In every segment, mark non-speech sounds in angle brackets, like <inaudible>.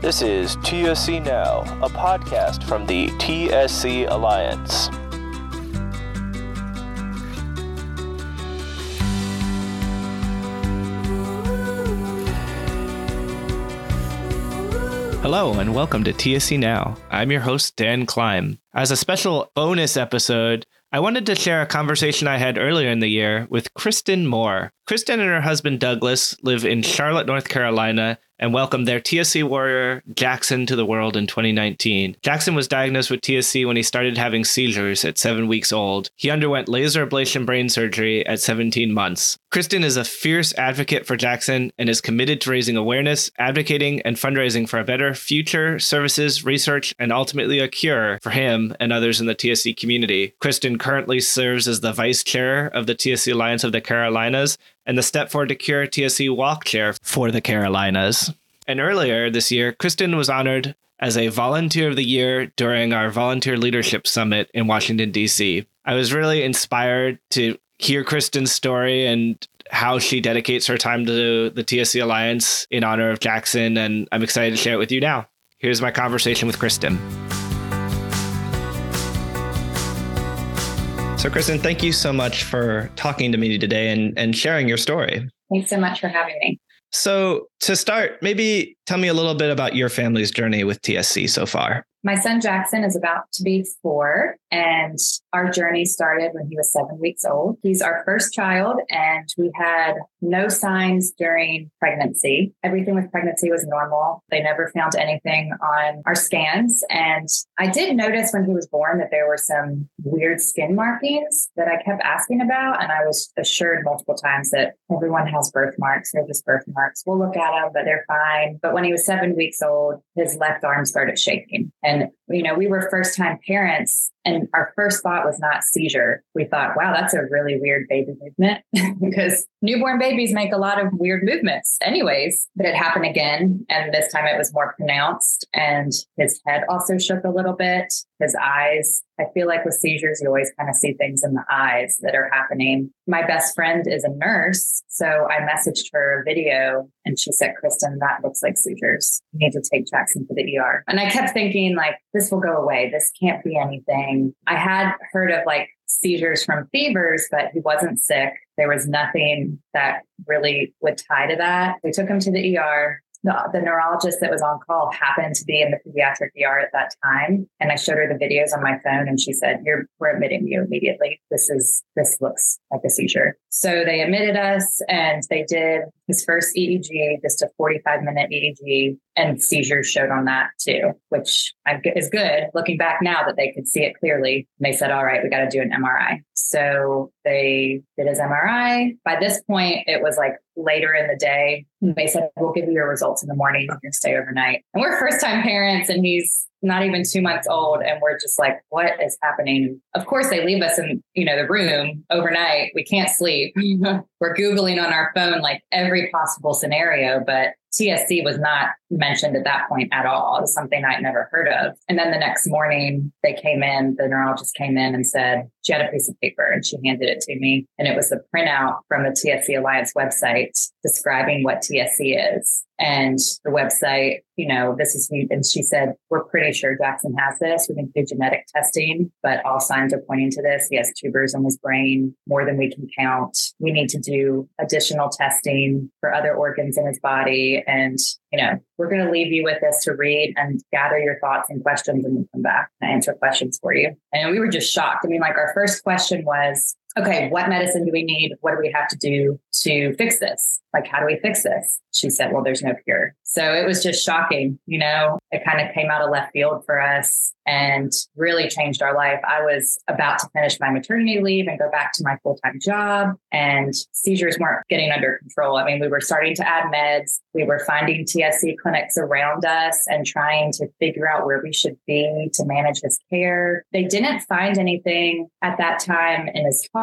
This is TSC Now, a podcast from the TSC Alliance. Hello, and welcome to TSC Now. I'm your host, Dan Klein. As a special bonus episode, I wanted to share a conversation I had earlier in the year with Kristen Moore. Kristen and her husband Douglas live in Charlotte, North Carolina, and welcomed their TSC warrior Jackson to the world in 2019. Jackson was diagnosed with TSC when he started having seizures at seven weeks old. He underwent laser ablation brain surgery at 17 months. Kristen is a fierce advocate for Jackson and is committed to raising awareness, advocating, and fundraising for a better future, services, research, and ultimately a cure for him and others in the TSC community. Kristen currently serves as the vice chair of the TSC Alliance of the Carolinas and the Step Forward to Cure TSC Walk Chair for the Carolinas. And earlier this year, Kristen was honored as a Volunteer of the Year during our Volunteer Leadership Summit in Washington, D.C. I was really inspired to hear Kristen's story and how she dedicates her time to the TSC Alliance in honor of Jackson, and I'm excited to share it with you now. Here's my conversation with Kristen. So, Kristen, thank you so much for talking to me today and, and sharing your story. Thanks so much for having me. So, to start, maybe tell me a little bit about your family's journey with TSC so far. My son Jackson is about to be four, and our journey started when he was seven weeks old. He's our first child, and we had no signs during pregnancy. Everything with pregnancy was normal. They never found anything on our scans. And I did notice when he was born that there were some weird skin markings that I kept asking about. And I was assured multiple times that everyone has birthmarks. They're just birthmarks. We'll look at them, but they're fine. But when he was seven weeks old, his left arm started shaking. And, you know, we were first time parents and our first thought was not seizure. We thought, wow, that's a really weird baby movement <laughs> because newborn babies make a lot of weird movements, anyways. But it happened again. And this time it was more pronounced. And his head also shook a little bit. His eyes, I feel like with seizures, you always kind of see things in the eyes that are happening. My best friend is a nurse. So I messaged her a video and she said, Kristen, that looks like seizures. You need to take Jackson to the ER. And I kept thinking, like, this will go away. This can't be anything. I had heard of like seizures from fevers, but he wasn't sick. There was nothing that really would tie to that. We took him to the ER the, the neurologist that was on call happened to be in the pediatric ER at that time. And I showed her the videos on my phone and she said, You're we're admitting you immediately. This is this looks like a seizure. So they admitted us and they did his first EEG, just a 45 minute EEG, and seizures showed on that too, which is good looking back now that they could see it clearly. And they said, All right, we got to do an MRI. So they did his MRI. By this point, it was like later in the day. They said, We'll give you your results in the morning. You can stay overnight. And we're first time parents, and he's not even two months old and we're just like what is happening of course they leave us in you know the room overnight we can't sleep mm-hmm. we're googling on our phone like every possible scenario but TSC was not mentioned at that point at all. It was something I'd never heard of. And then the next morning, they came in, the neurologist came in and said, she had a piece of paper and she handed it to me. And it was a printout from the TSC Alliance website describing what TSC is. And the website, you know, this is, and she said, we're pretty sure Jackson has this. We can do genetic testing, but all signs are pointing to this. He has tubers in his brain, more than we can count. We need to do additional testing for other organs in his body and, you know, we're going to leave you with this to read and gather your thoughts and questions and come back and answer questions for you. And we were just shocked. I mean, like our first question was, okay, what medicine do we need? What do we have to do to fix this? Like, how do we fix this? She said, well, there's no cure. So it was just shocking. You know, it kind of came out of left field for us and really changed our life. I was about to finish my maternity leave and go back to my full time job, and seizures weren't getting under control. I mean, we were starting to add meds, we were finding TSC clinics around us and trying to figure out where we should be to manage his care. They didn't find anything at that time in his heart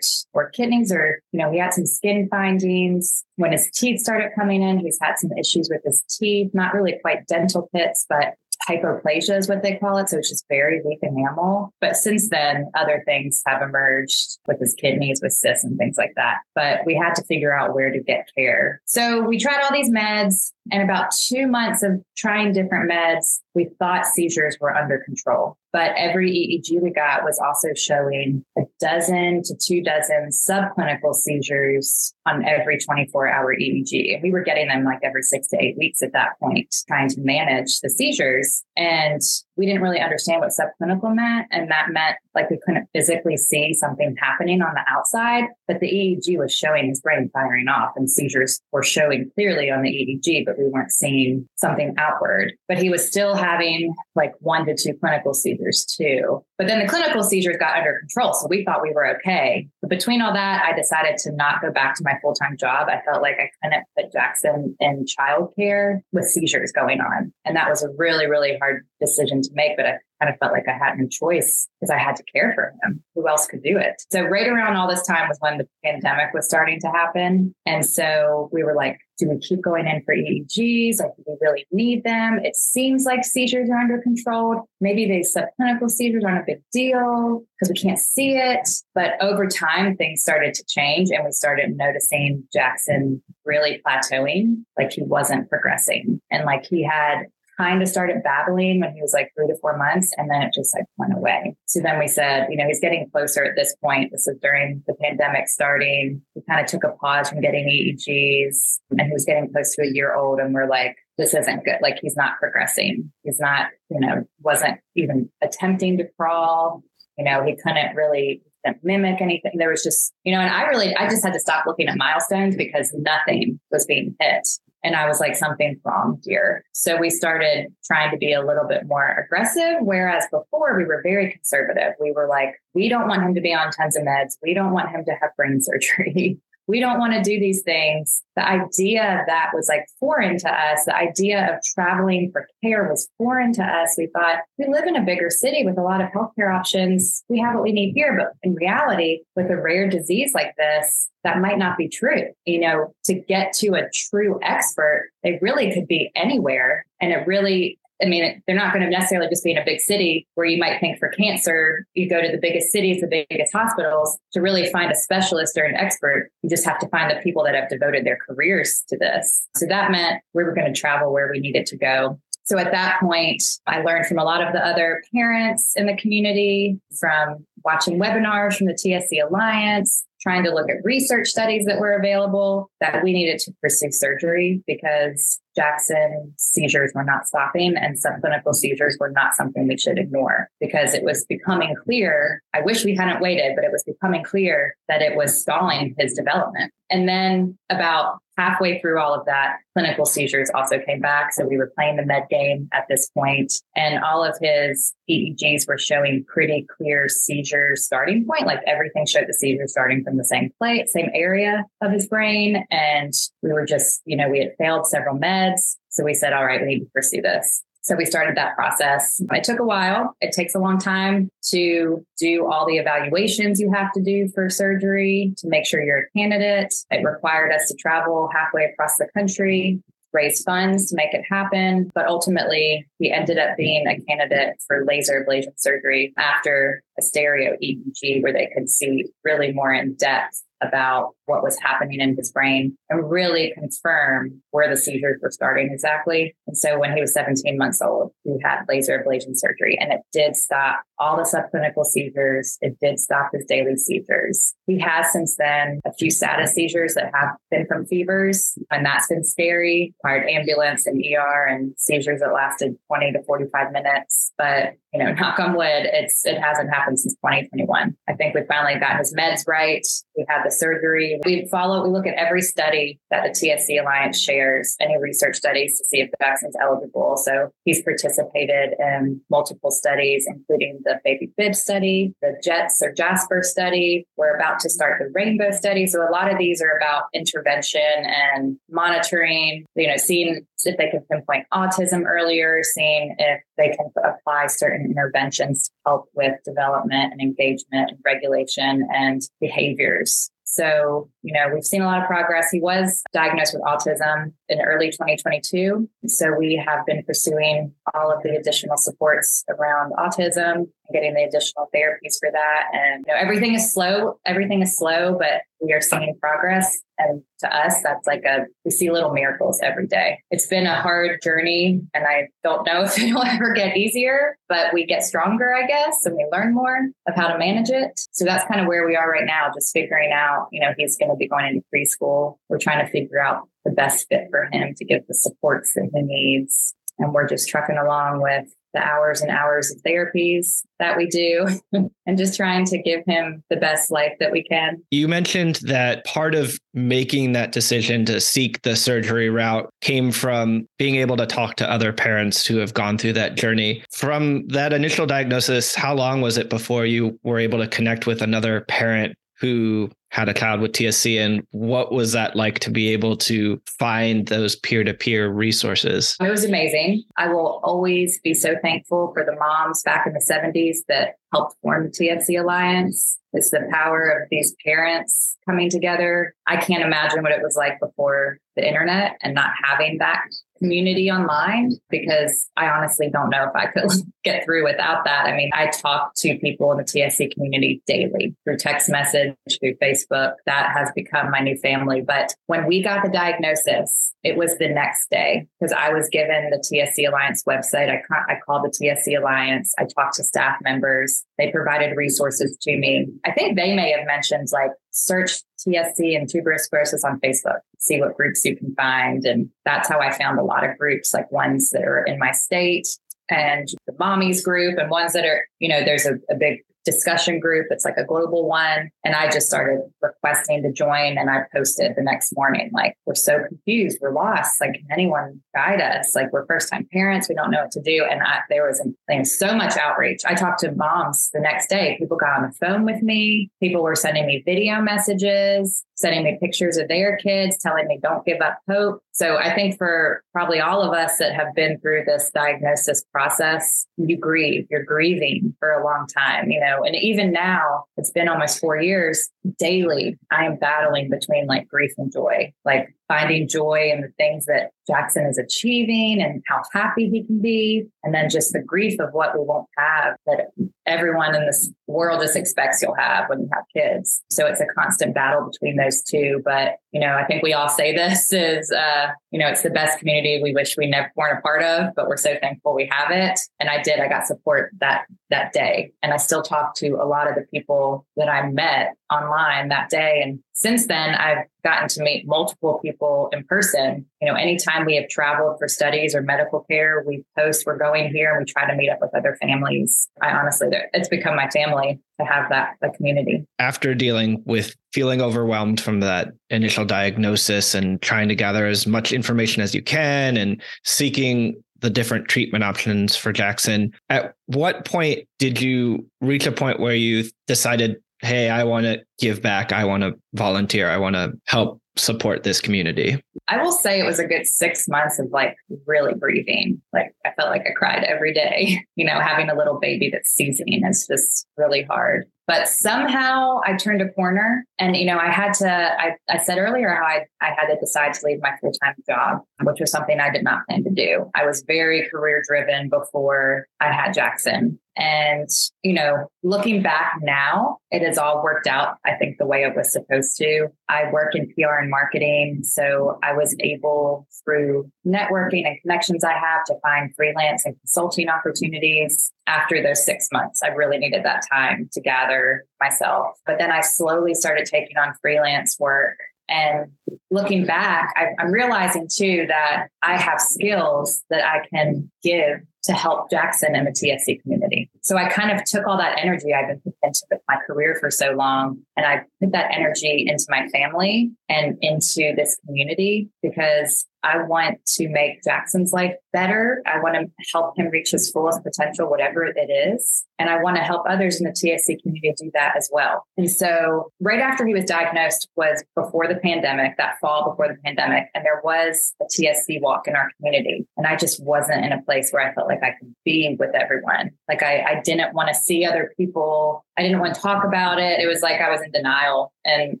or kidneys, or, you know, he had some skin findings. When his teeth started coming in, he's had some issues with his teeth, not really quite dental pits, but hypoplasia is what they call it. So it's just very weak enamel. But since then, other things have emerged with his kidneys, with cysts and things like that. But we had to figure out where to get care. So we tried all these meds. And about two months of trying different meds, we thought seizures were under control. But every EEG we got was also showing a dozen to two dozen subclinical seizures on every 24 hour EEG. And we were getting them like every six to eight weeks at that point, trying to manage the seizures. And we didn't really understand what subclinical meant. And that meant like we couldn't physically see something happening on the outside, but the EEG was showing his brain firing off and seizures were showing clearly on the EEG, but we weren't seeing something outward. But he was still having like one to two clinical seizures too. But then the clinical seizures got under control. So we thought we were okay. But between all that, I decided to not go back to my full time job. I felt like I couldn't put Jackson in childcare with seizures going on. And that was a really, really hard decision to make. But I kind of felt like I had no choice because I had to care for him. Who else could do it? So, right around all this time was when the pandemic was starting to happen. And so we were like, do we keep going in for EEGs? Like, do we really need them? It seems like seizures are under control. Maybe the subclinical seizures aren't a big deal because we can't see it. But over time, things started to change and we started noticing Jackson really plateauing, like he wasn't progressing. And like he had kind of started babbling when he was like three to four months and then it just like went away. So then we said, you know, he's getting closer at this point. This is during the pandemic starting. We kind of took a pause from getting EEGs and he was getting close to a year old and we're like, this isn't good. Like he's not progressing. He's not, you know, wasn't even attempting to crawl. You know, he couldn't really mimic anything. There was just, you know, and I really, I just had to stop looking at milestones because nothing was being hit. And I was like, something's wrong here. So we started trying to be a little bit more aggressive. Whereas before we were very conservative. We were like, we don't want him to be on tons of meds. We don't want him to have brain surgery <laughs> we don't want to do these things. The idea that was like foreign to us. The idea of traveling for care was foreign to us. We thought we live in a bigger city with a lot of healthcare options. We have what we need here. But in reality, with a rare disease like this, that might not be true. You know, to get to a true expert, they really could be anywhere. And it really I mean, they're not going to necessarily just be in a big city where you might think for cancer, you go to the biggest cities, the biggest hospitals to really find a specialist or an expert. You just have to find the people that have devoted their careers to this. So that meant we were going to travel where we needed to go. So at that point, I learned from a lot of the other parents in the community, from watching webinars from the TSC Alliance, trying to look at research studies that were available that we needed to pursue surgery because Jackson seizures were not stopping and subclinical seizures were not something we should ignore because it was becoming clear. I wish we hadn't waited, but it was becoming clear that it was stalling his development. And then about halfway through all of that, clinical seizures also came back. So we were playing the med game at this point, and all of his EEGs were showing pretty clear seizure starting point. Like everything showed the seizure starting from the same place, same area of his brain. And we were just, you know, we had failed several meds. So we said, all right, we need to pursue this. So we started that process. It took a while. It takes a long time to do all the evaluations you have to do for surgery to make sure you're a candidate. It required us to travel halfway across the country raise funds to make it happen. But ultimately, we ended up being a candidate for laser ablation surgery after a stereo EEG, where they could see really more in depth about what was happening in his brain and really confirm where the seizures were starting exactly. And so when he was 17 months old, he had laser ablation surgery and it did stop all the subclinical seizures. It did stop his daily seizures. He has since then a few status seizures that have been from fevers, and that's been scary. Required ambulance and ER and seizures that lasted 20 to 45 minutes. But you know, knock on wood, it's it hasn't happened since 2021. I think we finally got his meds right. We had the surgery. We follow, we look at every study that the TSC Alliance shares, any research studies to see if Jackson's eligible. So he's participated in multiple studies, including the baby bib study, the JETS or Jasper study. We're about to start the rainbow study. So a lot of these are about intervention and monitoring, you know, seeing if they can pinpoint autism earlier, seeing if they can apply certain interventions to help with development and engagement and regulation and behaviors. So, you know, we've seen a lot of progress. He was diagnosed with autism in early 2022. So we have been pursuing all of the additional supports around autism, getting the additional therapies for that. And, you know, everything is slow. Everything is slow, but we are seeing progress. And to us, that's like a, we see little miracles every day. It's been a hard journey and I don't know <laughs> if it'll ever get easier, but we get stronger, I guess, and we learn more of how to manage it. So that's kind of where we are right now, just figuring out, you know, he's going to be going into preschool. We're trying to figure out the best fit for him to get the supports that he needs. And we're just trucking along with the hours and hours of therapies that we do <laughs> and just trying to give him the best life that we can. You mentioned that part of making that decision to seek the surgery route came from being able to talk to other parents who have gone through that journey. From that initial diagnosis, how long was it before you were able to connect with another parent who had a child with TSC and what was that like to be able to find those peer-to-peer resources? It was amazing. I will always be so thankful for the moms back in the 70s that helped form the TSC Alliance. It's the power of these parents coming together. I can't imagine what it was like before the internet and not having that community online because I honestly don't know if I could <laughs> get through without that. I mean, I talk to people in the TSC community daily through text message, through Facebook. That has become my new family. But when we got the diagnosis, it was the next day because I was given the TSC Alliance website. I, I called the TSC Alliance. I talked to staff members. They provided resources to me. I think they may have mentioned like search TSC and tuberous sclerosis on Facebook, see what groups you can find. And that's how I found a lot of groups, like ones that are in my state and the mommies group and ones that are, you know, there's a, a big discussion group. It's like a global one. And I just started requesting to join and I posted the next morning, like, we're so confused. We're lost. Like, can anyone guide us? Like, we're first time parents. We don't know what to do. And I, there was like, so much outreach. I talked to moms the next day. People got on the phone with me. People were sending me video messages, sending me pictures of their kids, telling me don't give up hope. So I think for probably all of us that have been through this diagnosis process, you grieve, you're grieving for a long time, you know, and even now it's been almost four years daily. I am battling between like grief and joy, like finding joy in the things that Jackson is achieving and how happy he can be. And then just the grief of what we won't have that everyone in this world just expects you'll have when you have kids. So it's a constant battle between those two. But, you know, I think we all say <laughs> this is, uh, you know, it's the best community we wish we never weren't a part of, but we're so thankful we have it. And I did, I got support that, that day. And I still talk to a lot of the people that I met online that day. And since then, I've gotten to meet multiple people in person. You know, anytime we have traveled for studies or medical care, we post we're going here and we try to meet up with other families. I honestly, it's become my family to have that the community. After dealing with feeling overwhelmed from that initial diagnosis and trying to gather as much information as you can and seeking the different treatment options for Jackson. At what point did you reach a point where you decided hey, I want to give back. I want to volunteer. I want to help support this community? I will say it was a good six months of like really grieving. Like I felt like I cried every day. <laughs> You know, having a little baby that's seizing is just really hard. But somehow I turned a corner and, you know, I had to, I, I said earlier how I, I had to decide to leave my full time job, which was something I did not plan to do. I was very career driven before I had Jackson. And, you know, looking back now, it has all worked out, I think, the way it was supposed to. I work in PR and marketing. So I was able through networking and connections I have to find freelance and consulting opportunities. After those six months, I really needed that time to gather myself. But then I slowly started taking on freelance work and looking back, I, am realizing too that I have skills that I can give to help Jackson and the TSC community. So I kind of took all that energy I've been putting into my career for so long and I put that energy into my family and into this community because I want to make Jackson's life better. I want to help him reach his fullest potential, whatever it is. And I want to help others in the TSC community do that as well. And so, right after he was diagnosed was before the pandemic, that fall before the pandemic, and there was a TSC walk in our community. And I just wasn't in a place where I felt like I could be with everyone. Like, I, I didn't want to see other people. I didn't want to talk about it. It was like I was in denial. And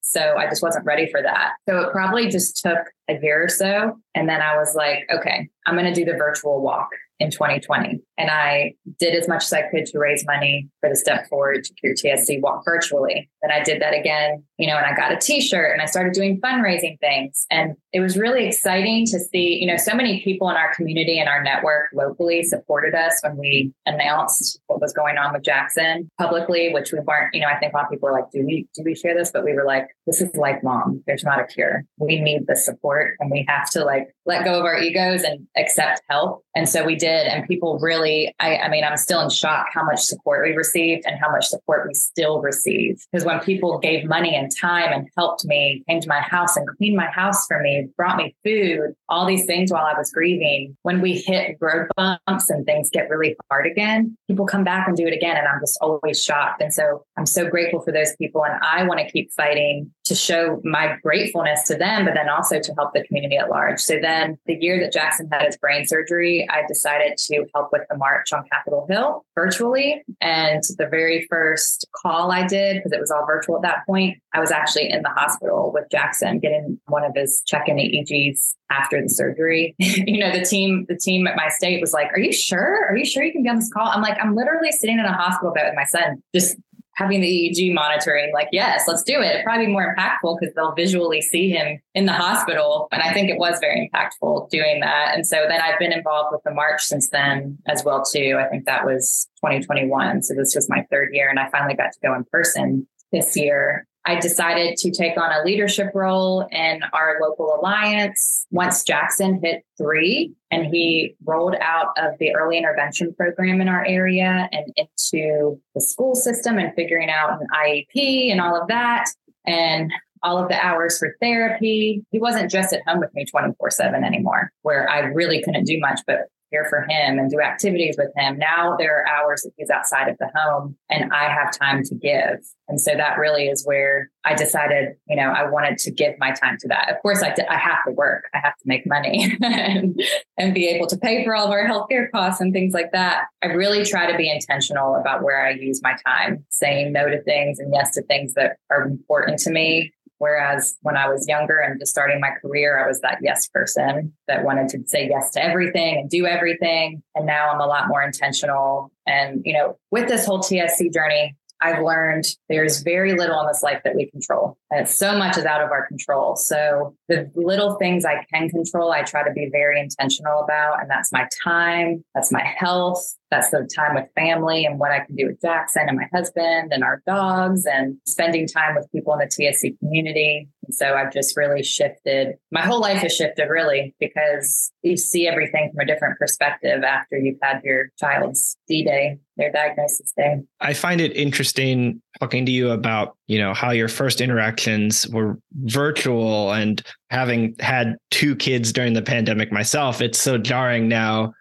so I just wasn't ready for that. So it probably just took a year or so. And then I was like, okay, I'm going to do the virtual walk in 2020. And I did as much as I could to raise money for the Step Forward to Cure TSC walk virtually. Then I did that again, you know, and I got a t-shirt and I started doing fundraising things. And it was really exciting to see, you know, so many people in our community and our network locally supported us when we announced what was going on with Jackson publicly, which we weren't, you know, I think a lot of people were like, do we do we share this? But we were like, this is like mom. There's not a cure. We need the support and we have to like let go of our egos and accept help. And so we did. And people really, I, I mean, I'm still in shock how much support we received and how much support we still receive. Because when people gave money and time and helped me, came to my house and cleaned my house for me, brought me food, all these things while I was grieving, when we hit road bumps and things get really hard again, people come back and do it again. And I'm just always shocked. And so I'm so grateful for those people. And I want to keep fighting to show my gratefulness to them, but then also to help the community at large. So then the year that Jackson had his brain surgery, I decided to help with the march on Capitol Hill virtually. And the very first call I did, because it was all virtual at that point, I was actually in the hospital with Jackson getting one of his check-in EEGs after the surgery. <laughs> you know, the team, the team at my state was like, Are you sure? Are you sure you can be on this call? I'm like, I'm literally sitting in a hospital bed with my son, just having the EEG monitoring, like, yes, let's do it. It'd probably be more impactful because they'll visually see him in the hospital. And I think it was very impactful doing that. And so then I've been involved with the march since then as well, too. I think that was 2021. So this was my third year and I finally got to go in person this year. I decided to take on a leadership role in our local alliance once Jackson hit three and he rolled out of the early intervention program in our area and into the school system and figuring out an IEP and all of that. And all of the hours for therapy. He wasn't just at home with me 24 7 anymore, where I really couldn't do much but care for him and do activities with him. Now there are hours that he's outside of the home and I have time to give. And so that really is where I decided, you know, I wanted to give my time to that. Of course, I, I have to work, I have to make money <laughs> and, and be able to pay for all of our healthcare costs and things like that. I really try to be intentional about where I use my time, saying no to things and yes to things that are important to me Whereas when I was younger and just starting my career, I was that yes person that wanted to say yes to everything and do everything. And now I'm a lot more intentional. And, you know, with this whole TSC journey, I've learned there's very little in this life that we control. And so much is out of our control. So the little things I can control, I try to be very intentional about. And that's my time, that's my health, that's the time with family and what I can do with Jackson and my husband and our dogs and spending time with people in the TSC community. And so I've just really shifted. My whole life has shifted really because you see everything from a different perspective after you've had your child's D day, their diagnosis day. I find it interesting talking to you about, you know, how your first interactions were virtual and having had two kids during the pandemic myself, it's so jarring now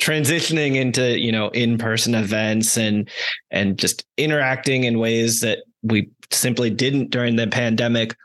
transitioning into you know in-person events and and just interacting in ways that we simply didn't during the pandemic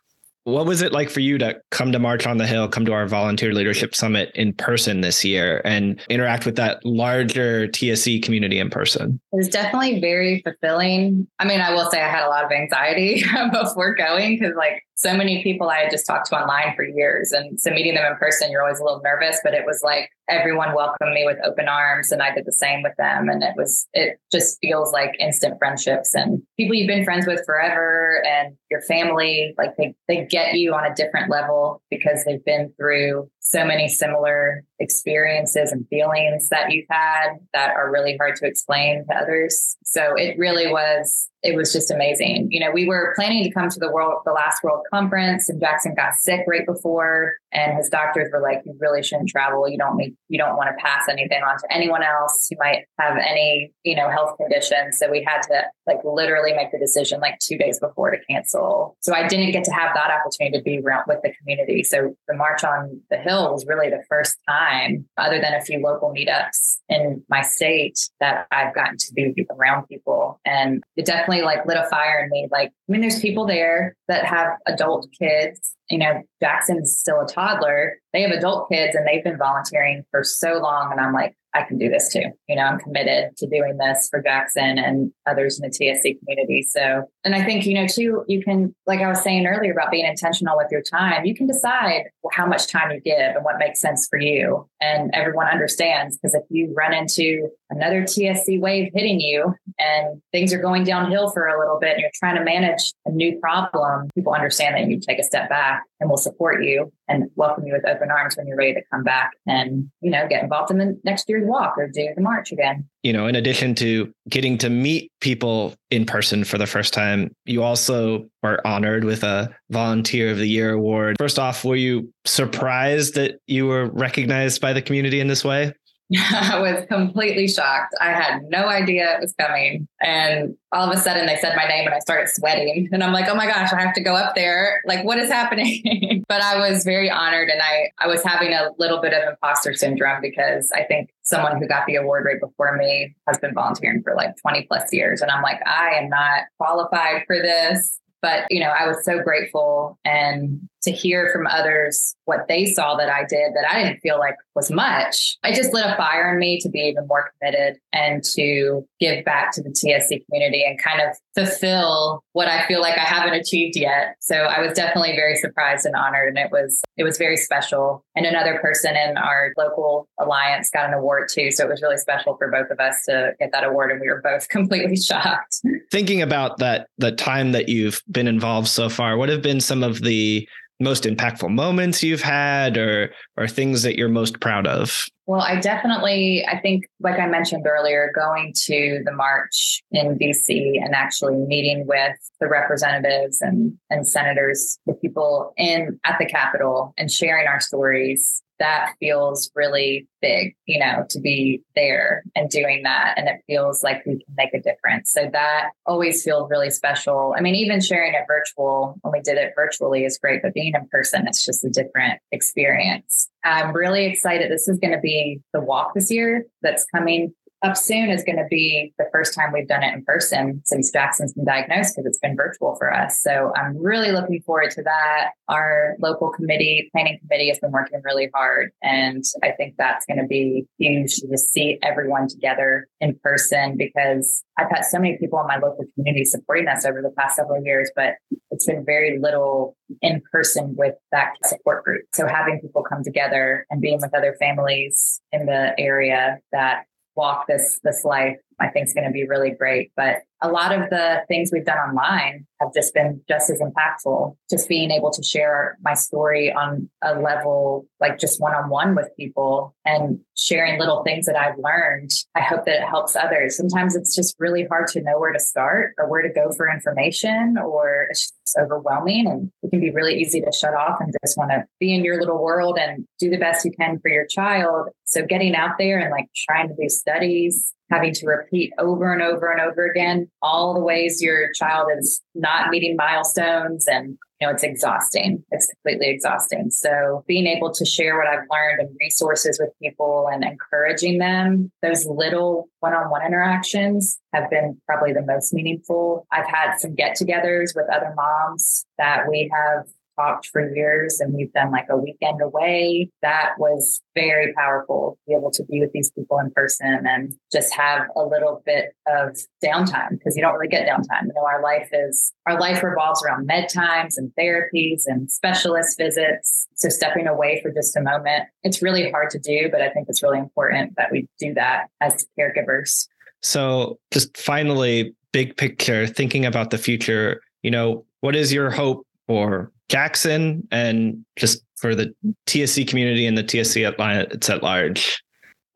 what was it like for you to come to March on the Hill, come to our volunteer leadership summit in person this year and interact with that larger TSC community in person? It was definitely very fulfilling. I mean, I will say I had a lot of anxiety <laughs> before going because, like, so many people I had just talked to online for years. And so meeting them in person, you're always a little nervous, but it was like everyone welcomed me with open arms and I did the same with them. And it was, it just feels like instant friendships and people you've been friends with forever and your family, like they, they get you on a different level because they've been through so many similar experiences and feelings that you've had that are really hard to explain to others. So it really was it was just amazing. You know, we were planning to come to the world, the last world conference, and Jackson got sick right before, and his doctors were like, "You really shouldn't travel. You don't need, you don't want to pass anything on to anyone else who might have any, you know, health conditions." So we had to like literally make the decision like two days before to cancel. So I didn't get to have that opportunity to be around with the community. So the March on the Hill was really the first time, other than a few local meetups in my state, that I've gotten to be around people, and it definitely like lit a fire in me. Like, I mean, there's people there that have adult kids you know, Jackson's still a toddler. They have adult kids and they've been volunteering for so long. And I'm like, I can do this too. You know, I'm committed to doing this for Jackson and others in the TSC community. So, and I think, you know, too, you can, like I was saying earlier about being intentional with your time, you can decide how much time you give and what makes sense for you. And everyone understands because if you run into another TSC wave hitting you and things are going downhill for a little bit and you're trying to manage a new problem, people understand that you take a step back and we'll support you and welcome you with open arms when you're ready to come back and, you know, get involved in the next year's walk or do the march again. You know, in addition to getting to meet people in person for the first time, you also were honored with a Volunteer of the Year award. First off, were you surprised that you were recognized by the community in this way? <laughs> I was completely shocked. I had no idea it was coming. And all of a sudden they said my name and I started sweating. And I'm like, oh my gosh, I have to go up there. Like, what is happening? <laughs> but I was very honored and I, I was having a little bit of imposter syndrome because I think someone who got the award right before me has been volunteering for like 20 plus years. And I'm like, I am not qualified for this. But, you know, I was so grateful and to hear from others what they saw that I did that I didn't feel like was much. It just lit a fire in me to be even more committed and to give back to the TSC community and kind of fulfill what I feel like I haven't achieved yet. So I was definitely very surprised and honored and it was it was very special. And another person in our local alliance got an award too. So it was really special for both of us to get that award and we were both <laughs> completely shocked. Thinking about that the time that you've been involved so far, what have been some of the most impactful moments you've had or or things that you're most proud of? Well, I definitely, I think, like I mentioned earlier, going to the march in DC and actually meeting with the representatives and, and senators, the people in at the Capitol and sharing our stories that feels really big, you know, to be there and doing that. And it feels like we can make a difference. So that always feels really special. I mean, even sharing it virtual when we did it virtually is great, but being in person, it's just a different experience. I'm really excited. This is going to be the walk this year that's coming up soon is going to be the first time we've done it in person since Jackson's been diagnosed because it's been virtual for us. So I'm really looking forward to that. Our local committee, planning committee, has been working really hard. And I think that's going to be huge to see everyone together in person because I've had so many people in my local community supporting us over the past several years, but it's been very little in person with that support group. So having people come together and being with other families in the area that walk this this life I think is going to be really great. But a lot of the things we've done online have just been just as impactful. Just being able to share my story on a level like just one on one with people and sharing little things that I've learned. I hope that it helps others. Sometimes it's just really hard to know where to start or where to go for information, or it's just overwhelming. And it can be really easy to shut off and just want to be in your little world and do the best you can for your child. So getting out there and like trying to do studies having to repeat over and over and over again all the ways your child is not meeting milestones and you know it's exhausting. It's completely exhausting. So being able to share what i've learned and resources with people and encouraging them those little one-on-one interactions have been probably the most meaningful. I've had some get-togethers with other moms that we have talked for years and we've done like a weekend away. That was very powerful to be able to be with these people in person and just have a little bit of downtime because you don't really get downtime. You know, our life is our life revolves around med times and therapies and specialist visits. So stepping away for just a moment, it's really hard to do, but I think it's really important that we do that as caregivers. So just finally, big picture, thinking about the future, you know, what is your hope for Jackson and just for the TSC community and the TSC Alliance at large?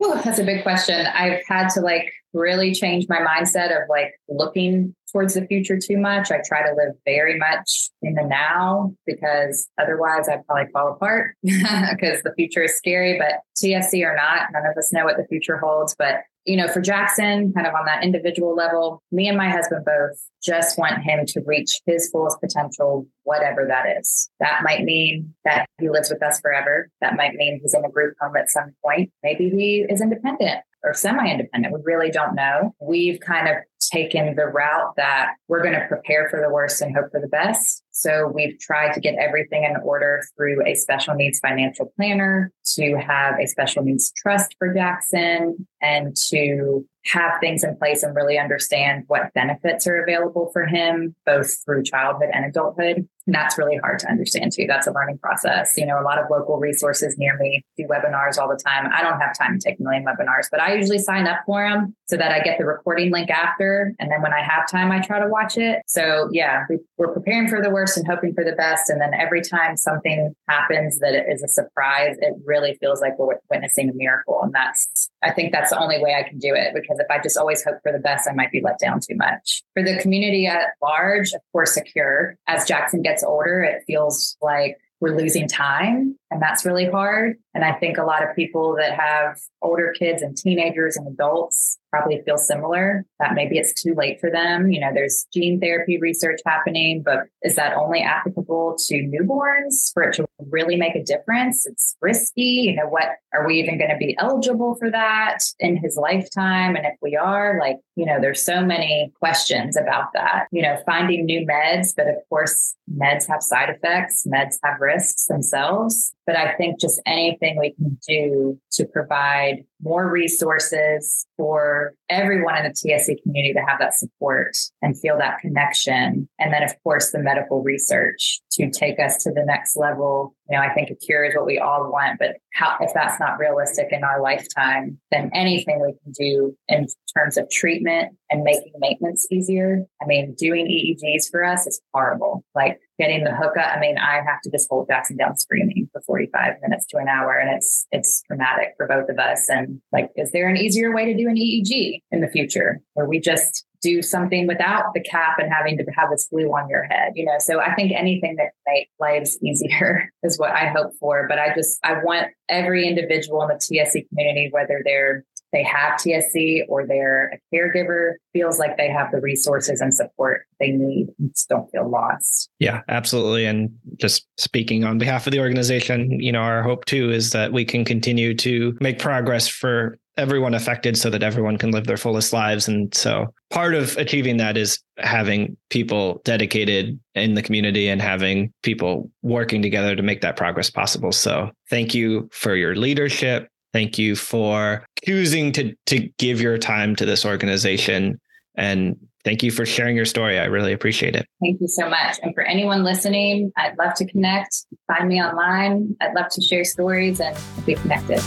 Well, that's a big question. I've had to like really change my mindset of like looking towards the future too much. I try to live very much in the now because otherwise I'd probably fall apart <laughs> because the future is scary. But TSC or not, none of us know what the future holds. But you know, for Jackson, kind of on that individual level, me and my husband both just want him to reach his fullest potential, whatever that is. That might mean that he lives with us forever. That might mean he's in a group home at some point. Maybe he is independent or semi independent. We really don't know. We've kind of taken the route that we're going to prepare for the worst and hope for the best. So we've tried to get everything in order through a special needs financial planner, to have a special needs trust for Jackson, and to have things in place and really understand what benefits are available for him, both through childhood and adulthood. And that's really hard to understand too. That's a learning process. You know, a lot of local resources near me do webinars all the time. I don't have time to take a million webinars, but I usually sign up for them so that I get the recording link after. And then when I have time, I try to watch it. So yeah, we, are preparing for the worst and hoping for the best. And then every time something happens that is a surprise, it really feels like we're witnessing a miracle. And that's, I think that's the only way I can do it because if I just always hope for the best, I might be let down too much. For the community at large, of course, secure. As Jackson gets older, it feels like we're losing time and that's really hard. And I think a lot of people that have older kids and teenagers and adults probably feel similar that maybe it's too late for them. You know, there's gene therapy research happening, but is that only applicable to newborns for it to really make a difference? It's risky. You know, what are we even going to be eligible for that in his lifetime? And if we are, like, you know, there's so many questions about that. You know, finding new meds, but of course, meds have side effects, meds have risks themselves. But I think just anything we can do to provide more resources for everyone in the TSC community to have that support and feel that connection. And then, of course, the medical research to take us to the next level. You know, I think a cure is what we all want, but how, if that's not realistic in our lifetime, then anything we can do in terms of treatment and making maintenance easier. I mean, doing EEGs for us is horrible. Like getting the hookup. I mean, I have to just hold Jackson down screaming for 45 minutes to an hour and it's, it's traumatic for both of us. And like, is there an easier way to do an EEG in the future where we just do something without the cap and having to have this glue on your head, you know? So I think anything that makes lives easier <laughs> is what I hope for. But I just, I want every individual in the TSC community, whether they're they have TSC or they're a caregiver, feels like they have the resources and support they need and don't feel lost. Yeah, absolutely. And just speaking on behalf of the organization, you know, our hope too is that we can continue to make progress for everyone affected so that everyone can live their fullest lives. And so part of achieving that is having people dedicated in the community and having people working together to make that progress possible. So thank you for your leadership. Thank you for choosing to to give your time to this organization and thank you for sharing your story. I really appreciate it. Thank you so much. And for anyone listening, I'd love to connect. Find me online. I'd love to share stories and be connected.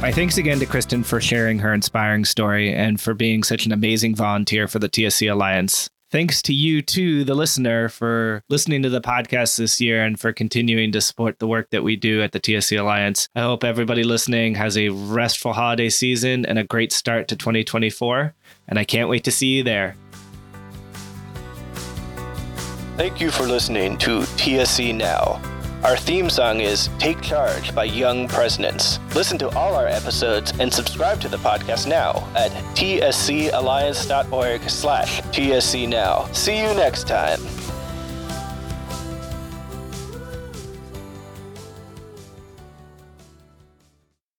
My thanks again to Kristen for sharing her inspiring story and for being such an amazing volunteer for the TSC Alliance. Thanks to you, too, the listener, for listening to the podcast this year and for continuing to support the work that we do at the TSC Alliance. I hope everybody listening has a restful holiday season and a great start to 2024. And I can't wait to see you there. Thank you for listening to TSC Now. Our theme song is Take Charge by Young Presidents. Listen to all our episodes and subscribe to the podcast now at tscalliance.org slash tscnow. See you next time.